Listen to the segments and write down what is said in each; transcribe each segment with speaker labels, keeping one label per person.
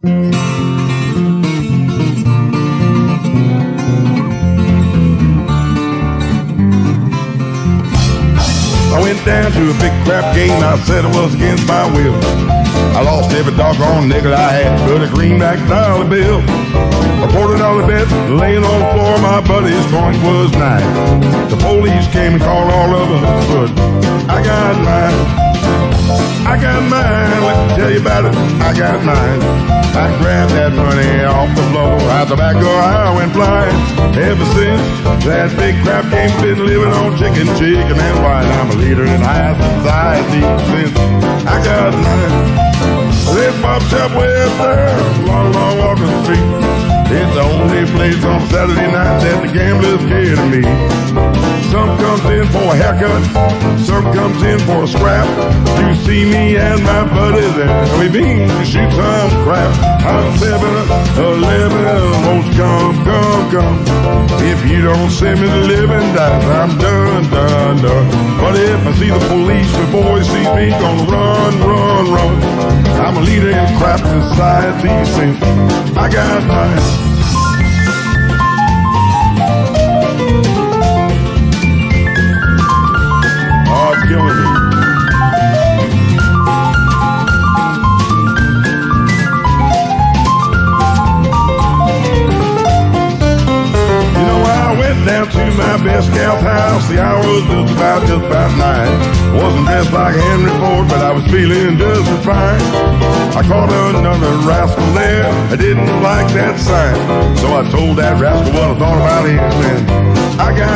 Speaker 1: I went down to a big crap game. I said it was against my will. I lost every doggone nickel I had but a greenback dollar bill. A forty dollar bet laying on the floor. My buddy's point was nine. The police came and called all of us, but I got mine. I got mine. Let me tell you about it. I got mine. I grabbed that money off the floor. Out the back door, I went flying. Ever since that big crap game, been living on chicken, chicken, and white. I'm a leader in high society since I got mine. This pop shop way up long, long walking street. It's the only place on Saturday night that the gamblers care in for a haircut, some comes in for a scrap. You see me and my buddies there, we mean to shoot some crap. I'm seven, eleven, won't come, come, come. If you don't send me the living dice, I'm done, done, done. But if I see the police before they see me, gonna run, run, run. I'm a leader in crap society since I got mine. To my best gal's house. The hour was just about, just about nine. Wasn't dressed like Henry Ford, but I was feeling just as fine. I caught another rascal there. I didn't like that sign. So I told that rascal what I thought about him, and I got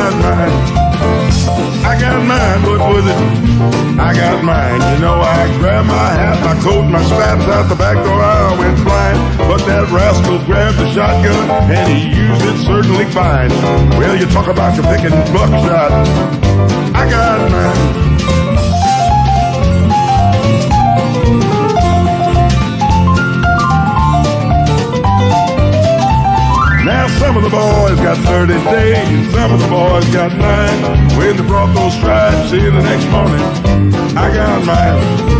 Speaker 1: I got mine. You know, I grabbed my hat, my coat, my straps out the back door. I went flying, but that rascal grabbed the shotgun and he used it certainly fine. Well, you talk about your picking buckshot. I got mine. Some of the boys got 30 days, some of the boys got nine. When they brought those stripes in the next morning, I got mine.